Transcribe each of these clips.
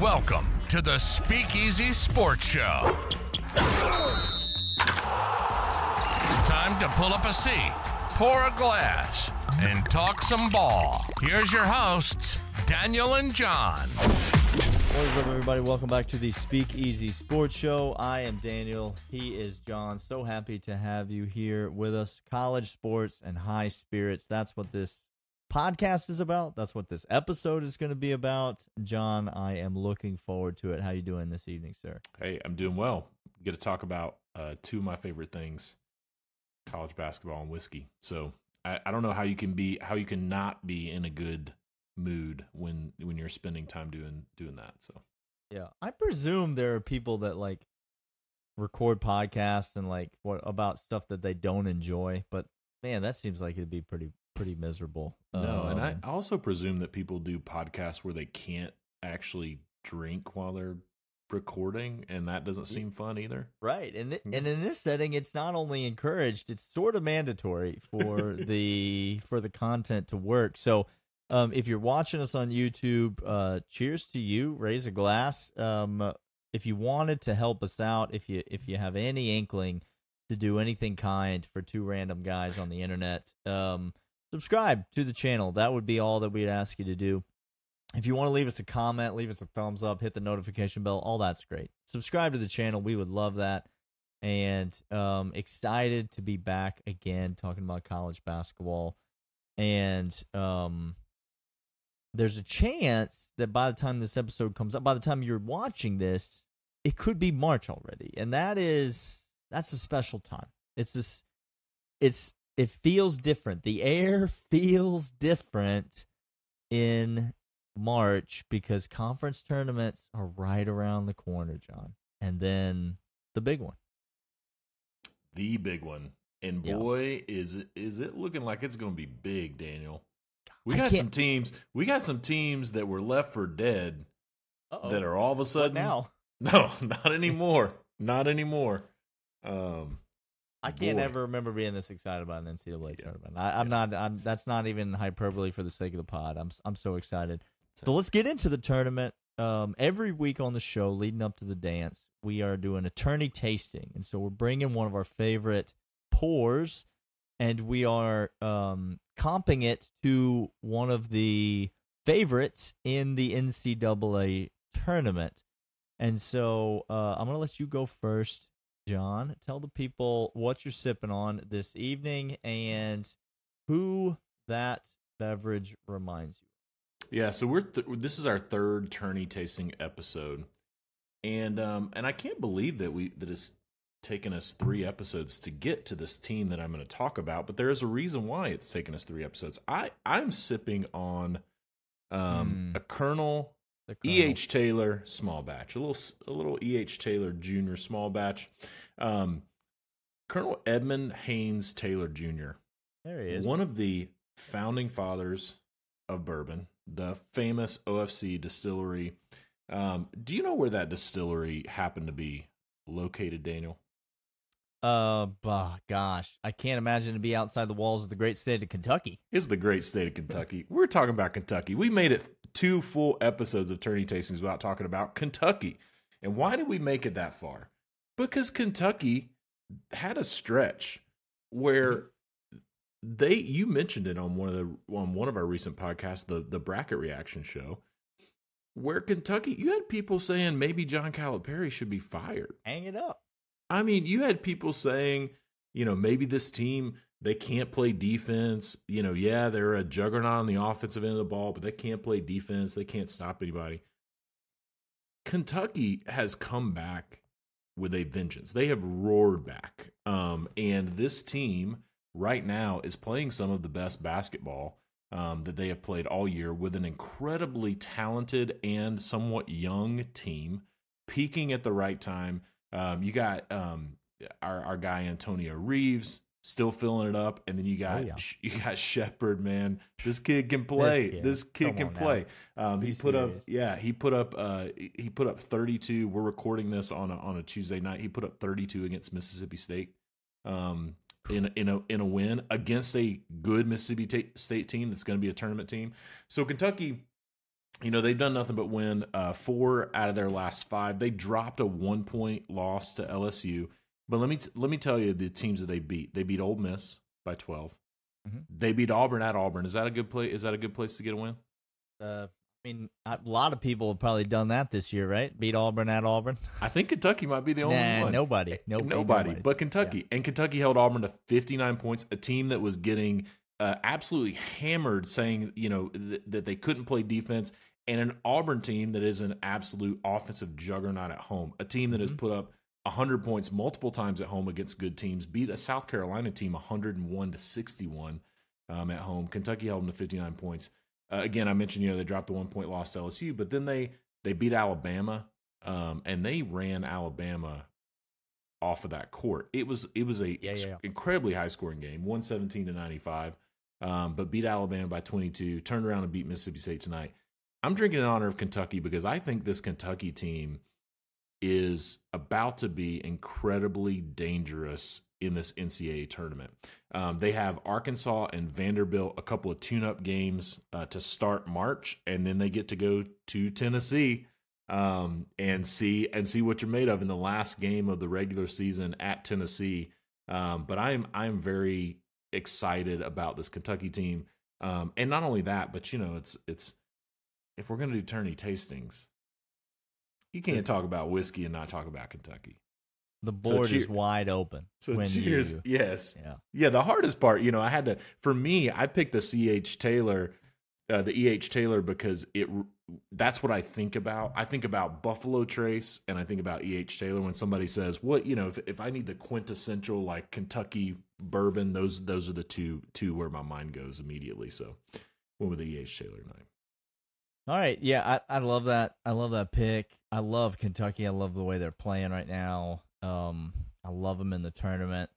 Welcome to the Speakeasy Sports Show. Time to pull up a seat, pour a glass, and talk some ball. Here's your hosts, Daniel and Jon. What is up, everybody? Welcome back to the Speakeasy Sports Show. I am Daniel. He is Jon. So happy to have you here with us. College sports and high spirits. That's what this podcast is about. That's what this episode is going to be about. Jon, I am looking forward to it. How you doing this evening, sir? Hey, I'm doing well. Get to talk about uh, two of my favorite things: college basketball and whiskey. So I, I don't know how you can be how you can not be in a good mood when when you're spending time doing doing that. So Yeah, I presume there are people that like record podcasts and like what about stuff that they don't enjoy, but man, that seems like it'd be pretty pretty miserable. no, and I Um, also presume that people do podcasts where they can't actually drink while they're recording, and that doesn't seem fun either. Right, and th- and in this setting, it's not only encouraged; it's sort of mandatory for the for the content to work. So, um, if you're watching us on YouTube, uh, cheers to you. Raise a glass. Um, if you wanted to help us out, if you if you have any inkling to do anything kind for two random guys on the internet, um, subscribe to the channel. That would be all that we'd ask you to do. If you want to leave us a comment, leave us a thumbs up, hit the notification bell, all that's great. Subscribe to the channel. We would love that. And um excited to be back again talking about college basketball. And um there's a chance that by the time this episode comes up, by the time you're watching this, it could be March already. And that is that's a special time. It's this it's it feels different. The air feels different in March because conference tournaments are right around the corner, Jon. And then the big one. The big one, and Yeah. boy, is it is it looking like it's going to be big, Daniel. We got some teams. We got some teams that were left for dead that are all of a What sudden now. No, not anymore. not anymore. Um, I can't boy. ever remember being this excited about an NCAA Yeah. tournament. I, I'm Yeah. not. I'm, that's not even hyperbole for the sake of the pod. I'm I'm so excited. So let's get into the tournament. Um, every week on the show, leading up to the dance, we are doing attorney tasting, and so we're bringing one of our favorite pours, and we are um comping it to one of the favorites in the NCAA tournament. And so uh, I'm gonna let you go first, Jon. Tell the people what you're sipping on this evening and who that beverage reminds you. yeah, so we're th- this is our third tourney tasting episode, and um, and I can't believe that we that it's taken us three episodes to get to this team that I'm going to talk about. But there is a reason why it's taken us three episodes. I I'm sipping on um Mm. a Colonel. E.H. Taylor small batch, a little a little E.H. Taylor Jr. small batch. Um, Colonel Edmund Haynes Taylor Jr. There he is. one of the founding fathers of bourbon, the famous OFC distillery. Um, do you know where that distillery happened to be located, Daniel? Uh, bah, gosh, I can't imagine to be outside the walls of the great state of Kentucky. It's the great state of Kentucky. We're talking about Kentucky. We made it two full episodes of Tourney Tastings without talking about Kentucky. And why did we make it that far? Because Kentucky had a stretch where they you mentioned it on one of the on one of our recent podcasts, the the bracket reaction show, where Kentucky you had people saying maybe John Calipari should be fired. Hang it up. I mean, you had people saying, you know, maybe this team they can't play defense. You know, yeah, they're a juggernaut on the offensive end of the ball, but they can't play defense. They can't stop anybody. Kentucky has come back with a vengeance. They have roared back. Um, and this team right now is playing some of the best basketball um, that they have played all year with an incredibly talented and somewhat young team peaking at the right time. Um, you got um, our our guy Antonio Reeves still filling it up, and then you got Oh, yeah. you got Sheppard. Man, this kid can play. kid. This kid can play. Um, he put up yeah he put up uh he put up 32. We're recording this on a, on a Tuesday night. He put up 32 against Mississippi State. Um, in a, in a in a win against a good Mississippi Ta- State team that's going to be a tournament team. So Kentucky, you know they've done nothing but win uh, four out of their last five. They dropped a one point loss to LSU, but let me t- let me tell you the teams that they beat. They beat Ole Miss by 12 Mhm. They beat Auburn at Auburn. Is that a good play? Is that a good place to get a win? Uh, I mean, a lot of people have probably done that this year, right? Beat Auburn at Auburn. I think Kentucky might be the only nah, one. nobody, nobody, nobody, but Kentucky. And Kentucky held Auburn to 59 points, a team that was getting uh, absolutely hammered, saying, you know, th- that they couldn't play defense, and an Auburn team that is an absolute offensive juggernaut at home, a team that has Mhm. put up 100 points multiple times at home against good teams, beat a South Carolina team 101 to 61 um, at home. Kentucky held them to 59 points. Uh, again, I mentioned, you know, they dropped the one point loss to LSU, but then they they beat Alabama um, and they ran Alabama off of that court. It was it was a Yeah, yeah, yeah. incredibly high scoring game, one seventeen to ninety five, um, but beat Alabama by twenty two. Turned around and beat Mississippi State tonight. I'm drinking in honor of Kentucky because I think this Kentucky team is about to be incredibly dangerous in this NCAA tournament. Um, they have Arkansas and Vanderbilt, a couple of tune-up games uh, to start March, and then they get to go to Tennessee um, and see and see what you're made of in the last game of the regular season at Tennessee. Um, but I'm I'm very excited about this Kentucky team, um, and not only that, but you know, it's it's if we're to do tourney tastings, you can't talk about whiskey and not talk about Kentucky. The board cheer- is wide open. So cheers, You, yes, yeah. yeah. The hardest part, you know, I had to for me, I picked the CH Taylor, uh, the EH Taylor because it that's what I think about. I think about Buffalo Trace and I think about EH Taylor when somebody says, "What you know?" If if I need the quintessential like Kentucky bourbon, those those are the two two where my mind goes immediately. So went with the EH Taylor tonight. All right, yeah, I, I love that. I love that pick. I love Kentucky. I love the way they're playing right now. Um, I love them in the tournament.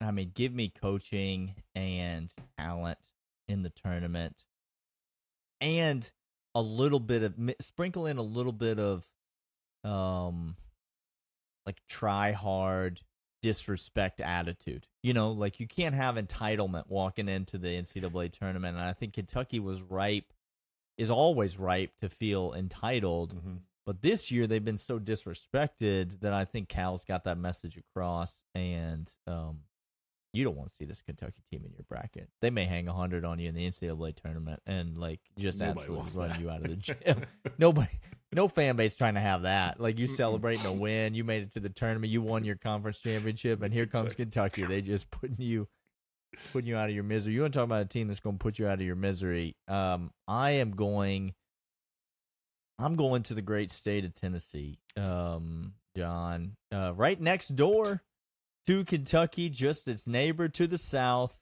I mean, give me coaching and talent in the tournament, and a little bit of sprinkle in a little bit of, um, like try hard disrespect attitude. You know, like you can't have entitlement walking into the NCAA tournament. And I think Kentucky was ripe is always ripe to feel entitled. But this year they've been so disrespected that I think Cal's got that message across. And um, you don't want to see this Kentucky team in your bracket. They may hang a hundred on you in the NCAA tournament and like just Nobody absolutely run that. you out of the gym. Nobody, no fan base trying to have that. Like you celebrating a win, you made it to the tournament, you won your conference championship, and here comes Kentucky. They just putting you putting you out of your misery. You want to talk about a team that's going to put you out of your misery? Um, I am going. I'm going to the great state of Tennessee, um, John. Uh, right next door to Kentucky, just its neighbor to the south.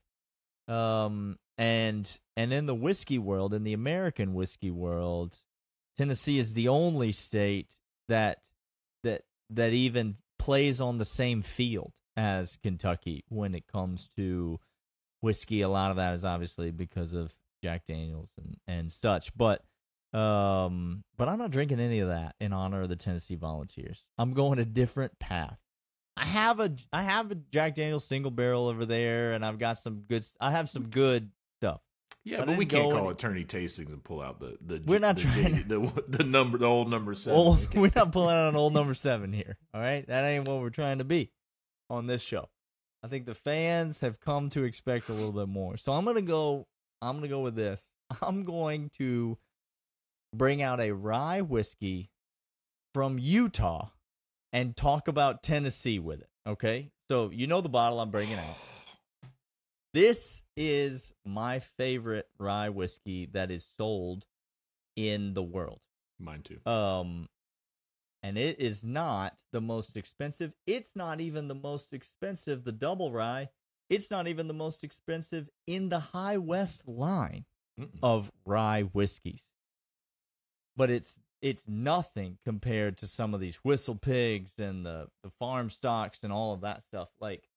Um, and and in the whiskey world, in the American whiskey world, Tennessee is the only state that that that even plays on the same field as Kentucky when it comes to whiskey. A lot of that is obviously because of Jack Daniels and and such, but um, but I'm not drinking any of that in honor of the Tennessee Volunteers. I'm going a different path. I have a I have a Jack Daniels single barrel over there, and I've got some good. I have some good stuff. Yeah, I but we can't call any- it tourney tastings and pull out the the We're not the, trying JD the, the number the old number seven. Old, we're not pulling out an old number seven here. All right, that ain't what we're trying to be on this show. I think the fans have come to expect a little bit more. So I'm gonna go. I'm gonna go with this. I'm going to bring out a rye whiskey from Utah and talk about Tennessee with it. Okay, so you know the bottle I'm bringing out. This is my favorite rye whiskey that is sold in the world. Mine too. Um, and it is not the most expensive. It's not even the most expensive. The double rye. It's not even the most expensive in the High West line Mm-mm. of rye whiskeys. But it's it's nothing compared to some of these WhistlePigs and the the farm stocks and all of that stuff. Like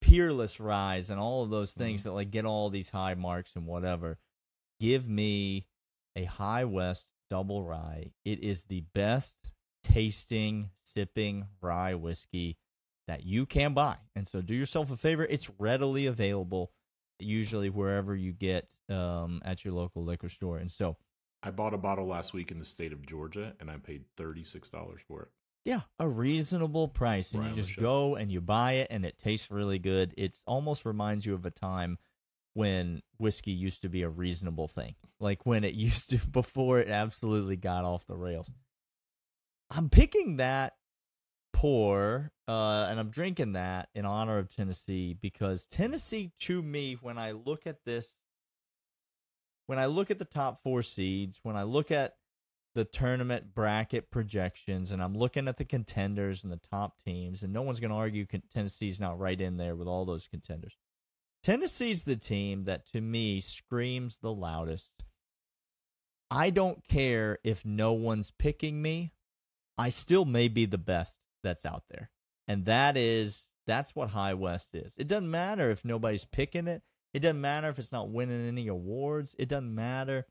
peerless rise and all of those things mm-hmm. that like get all these high marks and whatever. Give me a High West double rye. It is the best tasting, sipping rye whiskey that you can buy. And so do yourself a favor. It's readily available, usually wherever you get um, at your local liquor store. And so I bought a bottle last week in the state of Georgia, and I paid thirty six dollars for it. Yeah, a reasonable price, and you just go and you buy it, and it tastes really good. It almost reminds you of a time when whiskey used to be a reasonable thing, like when it used to before it absolutely got off the rails. I'm picking that pour, uh, and I'm drinking that in honor of Tennessee because Tennessee, to me, when I look at this, when I look at the top four seeds, when I look at the tournament bracket projections and I'm looking at the contenders and the top teams, and no one's going to argue Tennessee's not right in there with all those contenders. Tennessee's the team that to me screams the loudest. I don't care if no one's picking me. I still may be the best that's out there. And that is that's what High West is. It doesn't matter if nobody's picking it. It doesn't matter if it's not winning any awards. It doesn't matter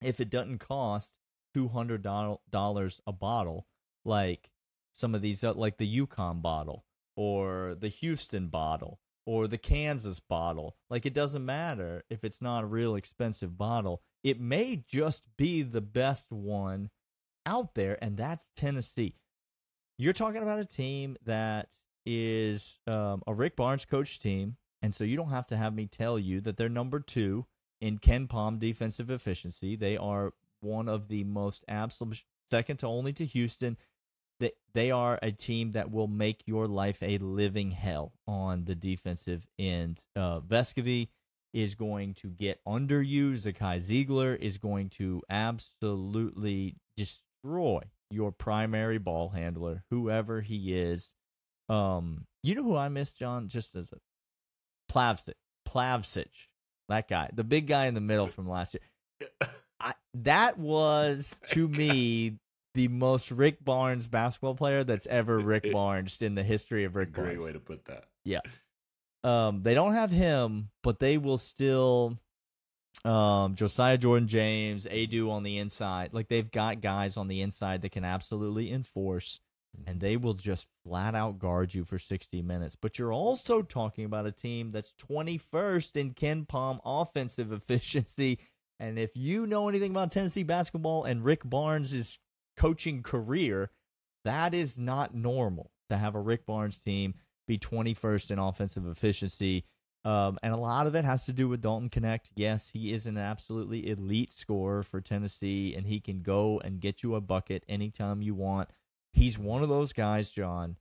if it doesn't cost two hundred dollars a bottle, like some of these, uh, like the UConn bottle or the Houston bottle or the Kansas bottle. Like it doesn't matter if it's not a real expensive bottle. It may just be the best one out there, and that's Tennessee. You're talking about a team that is um, a Rick Barnes coach team, and so you don't have to have me tell you that they're number two in KenPom defensive efficiency. They are one of the most absolute, second to only to Houston. They, they are a team that will make your life a living hell on the defensive end. Uh, Vescovi is going to get under you. Zakai Zeigler is going to absolutely destroy your primary ball handler, whoever he is. Um, you know who I miss, Jon? Just as a Plavsic, Plavsic, that guy, the big guy in the middle from last year. I, that was to me the most Rick Barnes basketball player that's ever Rick Barnes in the history of Rick Great Barnes. way to put that. Yeah. Um, they don't have him, but they will still. Um, Josiah Jordan James, Adu on the inside. Like they've got guys on the inside that can absolutely enforce, and they will just flat out guard you for 60 minutes. But you're also talking about a team that's 21st in KenPom offensive efficiency. And if you know anything about Tennessee basketball and Rick Barnes' coaching career, that is not normal to have a Rick Barnes team be 21st in offensive efficiency. Um, and a lot of it has to do with Dalton Knecht. Yes, he is an absolutely elite scorer for Tennessee, and he can go and get you a bucket anytime you want. He's one of those guys, Jon,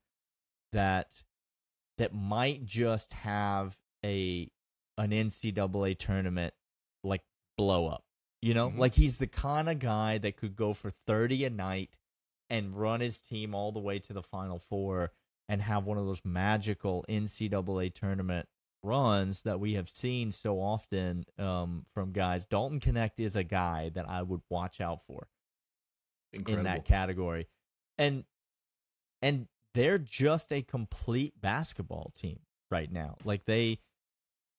that that might just have a an NCAA tournament like blow up. You know, Mhm. like he's the kind of guy that could go for 30 a night and run his team all the way to the final four and have one of those magical NCAA tournament runs that we have seen so often um, from guys. Dalton Knecht is a guy that I would watch out for Incredible. in that category. And and they're just a complete basketball team right now. Like they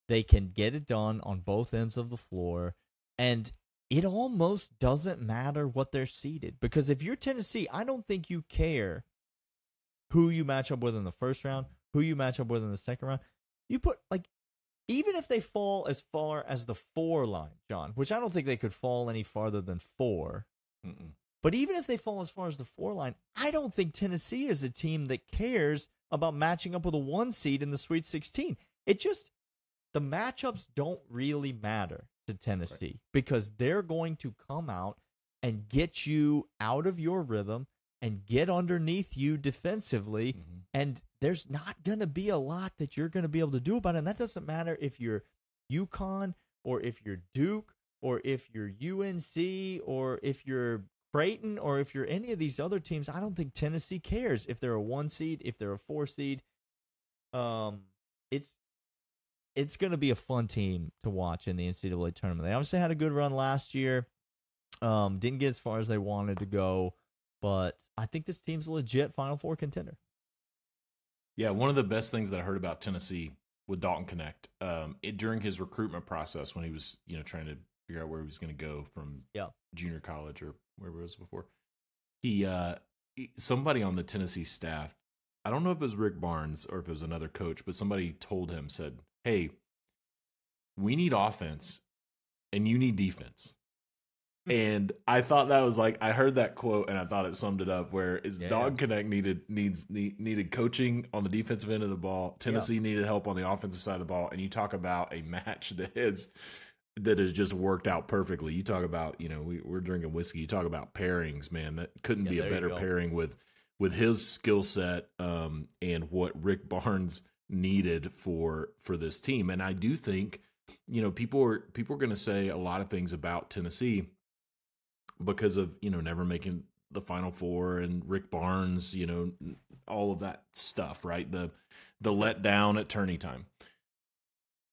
they can get it done on both ends of the floor and it almost doesn't matter what they're seeded because if you're Tennessee, I don't think you care who you match up with in the first round, who you match up with in the second round. You put like even if they fall as far as the 4 line, Jon, which I don't think they could fall any farther than 4 Mm-mm. but even if they fall as far as the four line, I don't think Tennessee is a team that cares about matching up with a one seed in the Sweet 16. It just, the matchups don't really matter to Tennessee because they're going to come out and get you out of your rhythm and get underneath you defensively. Mhm. And there's not going to be a lot that you're going to be able to do about it. And that doesn't matter if you're UConn or if you're Duke or if you're UNC or if you're Creighton or if you're any of these other teams. I don't think Tennessee cares if they're a one seed, if they're a four seed. Um, it's it's going to be a fun team to watch in the NCAA tournament. They obviously had a good run last year. Um, didn't get as far as they wanted to go, but I think this team's a legit Final Four contender. Yeah, one of the best things that I heard about Tennessee with Dalton Knecht um, it, during his recruitment process when he was, you know, trying to figure out where he was going to go from Yeah. junior college or wherever it was before. He, uh, he- somebody on the Tennessee staff, I don't know if it was Rick Barnes or if it was another coach, but somebody told him said, "Hey, we need offense, and you need defense." and I thought that was like I heard that quote and I thought it summed it up. Where is Yeah. Dog Connect needed needs need, needed coaching on the defensive end of the ball. Tennessee needed help on the offensive side of the ball. And you talk about a match that is that has just worked out perfectly. You talk about you know we, we're drinking whiskey. You talk about pairings, man. That couldn't Yeah, be a better pairing with with his skill set um, and what Rick Barnes needed for for this team. And I do think you know people are people are going to say a lot of things about Tennessee because of you know never making the final four and Rick Barnes, you know, all of that stuff, right? The the letdown at tourney time.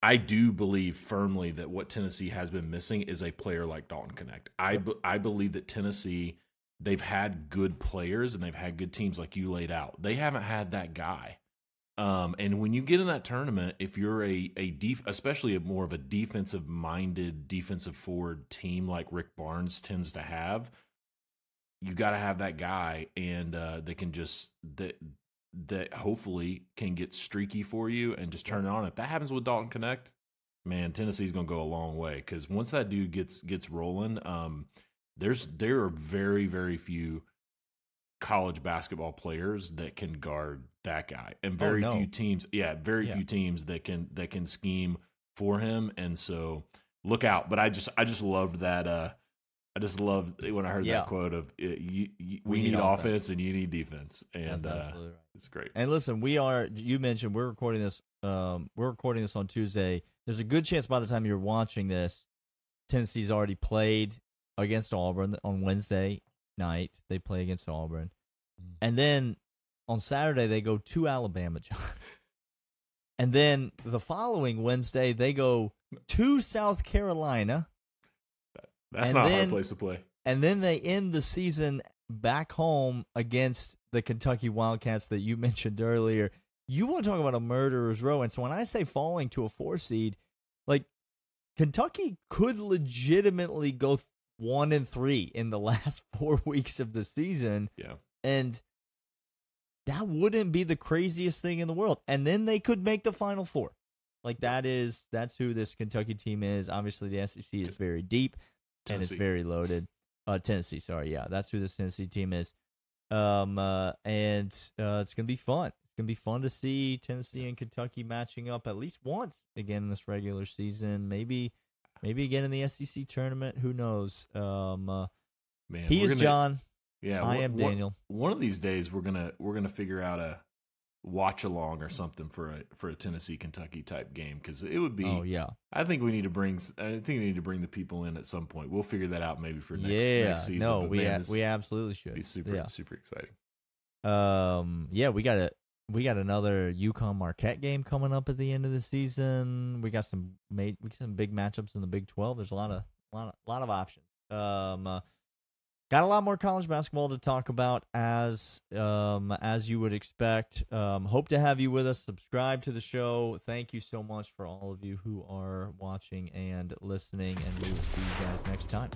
I do believe firmly that what Tennessee has been missing is a player like Dalton Knecht. I I believe that Tennessee they've had good players and they've had good teams like you laid out. They haven't had that guy. Um, and when you get in that tournament, if you're a a def- especially a more of a defensive minded defensive forward team like Rick Barnes tends to have, you got to have that guy, and uh, they can just that that hopefully can get streaky for you and just turn it on. If that happens with Dalton Knecht, man, Tennessee's gonna go a long way because once that dude gets gets rolling, um, there's there are very very few college basketball players that can guard that guy and very no. few teams yeah very Yeah. few teams that can that can scheme for him and so look out but i just i just loved that uh i just loved when i heard Yeah. that quote of you, you, we, We need, need offense. offense. and you need defense and uh right. it's great And listen, we are. You mentioned we're recording this. Um, we're recording this on Tuesday. There's a good chance by the time you're watching this, Tennessee's already played against Auburn on Wednesday night. They play against Auburn, Mm. and then on Saturday they go to Alabama, Jon. And then the following Wednesday they go to South Carolina, that's not a hard place to play and then they end the season back home against the Kentucky Wildcats that you mentioned earlier. You want to talk about a murderer's row. And so when I say falling to a four seed, like Kentucky could legitimately go one and three in the last four weeks of the season. yeah And that wouldn't be the craziest thing in the world. And then they could make the final four. Like that is that's who this Kentucky team is. Obviously the SEC is very deep and it's very loaded. Uh, Tennessee, sorry, yeah, that's who this Tennessee team is. Um, uh, and uh, it's gonna be fun. It's gonna be fun to see Tennessee and Kentucky matching up at least once again in this regular season. Maybe, maybe again in the SEC tournament. Who knows? Um, uh, man he is gonna- Jon. Yeah I one- am Daniel. one of these days we're gonna we're gonna figure out a watch along or something for a for a Tennessee Kentucky type game because it would be Oh yeah, I think we need to bring. I think we need to bring the people in at some point. We'll figure that out maybe for next, yeah. next season. no, but we man, a- we absolutely should. be super Yeah. super exciting. Um, yeah, we got a we got another UConn Marquette game coming up at the end of the season. We got some made we got some big matchups in the Big Twelve. There's a lot of lot of lot of options. Um, uh, got a lot more college basketball to talk about as um as you would expect. Um, hope to have you with us. Subscribe to the show. Thank you so much for all of you who are watching and listening, and we will see you guys next time.